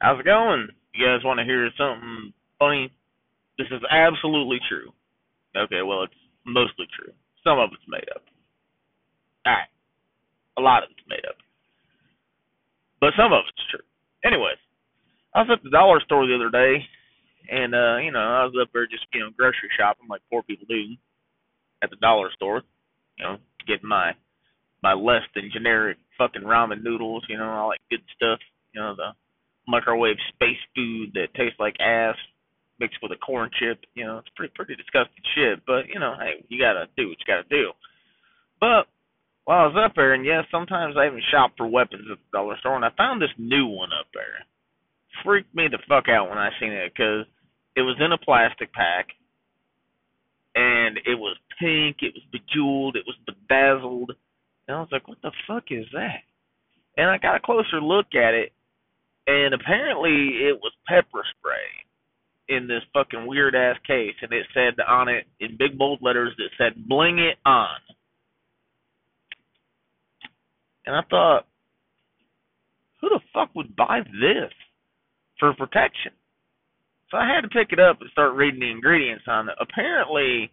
How's it going? You guys want to hear something funny? This is absolutely true. Okay, well, it's mostly true. Some of it's made up. Alright. A lot of it's made up. But some of it's true. Anyways, I was at the dollar store the other day, and, uh, you know, I was up there just, you know, grocery shopping like poor people do at the dollar store. You know, getting my my less than generic fucking ramen noodles, you know, all that good stuff. You know, the microwave space food that tastes like ass mixed with a corn chip. You know, it's pretty pretty disgusting shit. But you know, hey, you gotta do what you gotta do. But while I was up there, and yes, sometimes I even shop for weapons at the dollar store, and I found this new one up there. Freaked me the fuck out when I seen it because it was in a plastic pack, and it was pink, it was bejeweled, it was bedazzled, and I was like, what the fuck is that? And I got a closer look at it, and apparently it was pepper spray in this fucking weird ass case, and it said on it in big bold letters that said "Bling it on," and I thought, who the fuck would buy this for protection? So I had to pick it up and start reading the ingredients on it. Apparently,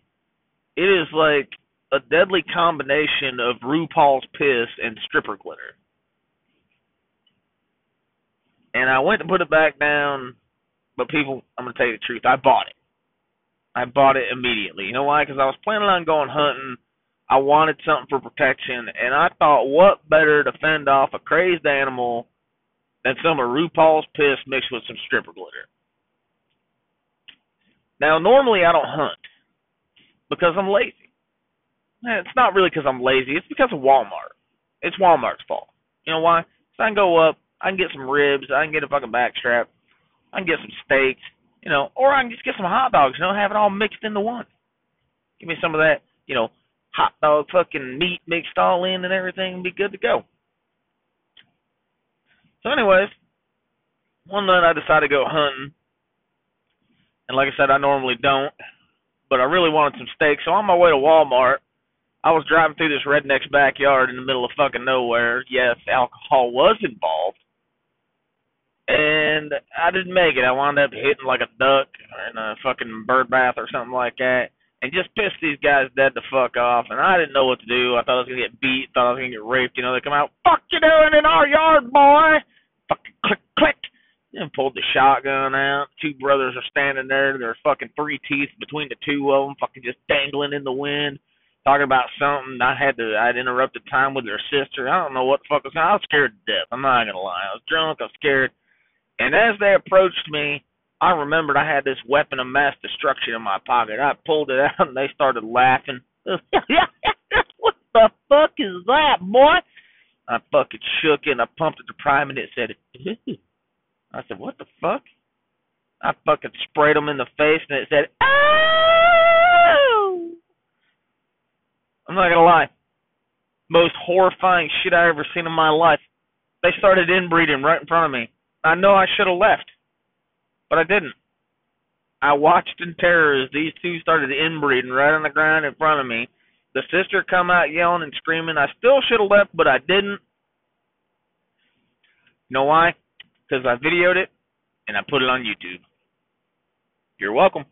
it is like a deadly combination of RuPaul's piss and stripper glitter. And I went to put it back down, but people, I'm to tell you the truth, I bought it. I bought it immediately. You know why? Because I was planning on going hunting. I wanted something for protection, and I thought, what better to fend off a crazed animal than some of RuPaul's piss mixed with some stripper glitter? Now, normally I don't hunt because I'm lazy. It's not really because I'm lazy. It's because of Walmart. It's Walmart's fault. You know why? So I can go up, I can get some ribs, I can get a fucking backstrap, I can get some steaks, you know, or I can just get some hot dogs, you know, have it all mixed into one. Give me some of that, you know, hot dog fucking meat mixed all in and everything and be good to go. So anyways, one night I decided to go hunting. And like I said, I normally don't, but I really wanted some steak. So on my way to Walmart, I was driving through this redneck's backyard in the middle of fucking nowhere. Yes, alcohol was involved. And I didn't make it. I wound up hitting like a duck in a fucking bird bath or something like that. And just pissed these guys dead the fuck off. And I didn't know what to do. I thought I was to get beat. Thought I was to get raped. You know, they come out, fuck you doing in our yard, boy? Fucking click, click. And pulled the shotgun out. Two brothers are standing there. There's fucking three teeth between the two of them, fucking just dangling in the wind talking about something. I had to, I'd interrupted time with their sister. I don't know what the fuck was. I was scared to death. I'm not to lie. I was drunk. I was scared. And as they approached me, I remembered I had this weapon of mass destruction in my pocket. I pulled it out and they started laughing. what the fuck is that, boy? I fucking shook it and I pumped it to prime and it said, I said, what the fuck? I fucking sprayed them in the face and it said, oh! I'm not gonna lie. Most horrifying shit I ever seen in my life. They started inbreeding right in front of me. I know I should have left, but I didn't. I watched in terror as these two started inbreeding right on the ground in front of me. The sister come out yelling and screaming. I still should have left, but I didn't. You know why? Because I videoed it and I put it on YouTube. You're welcome.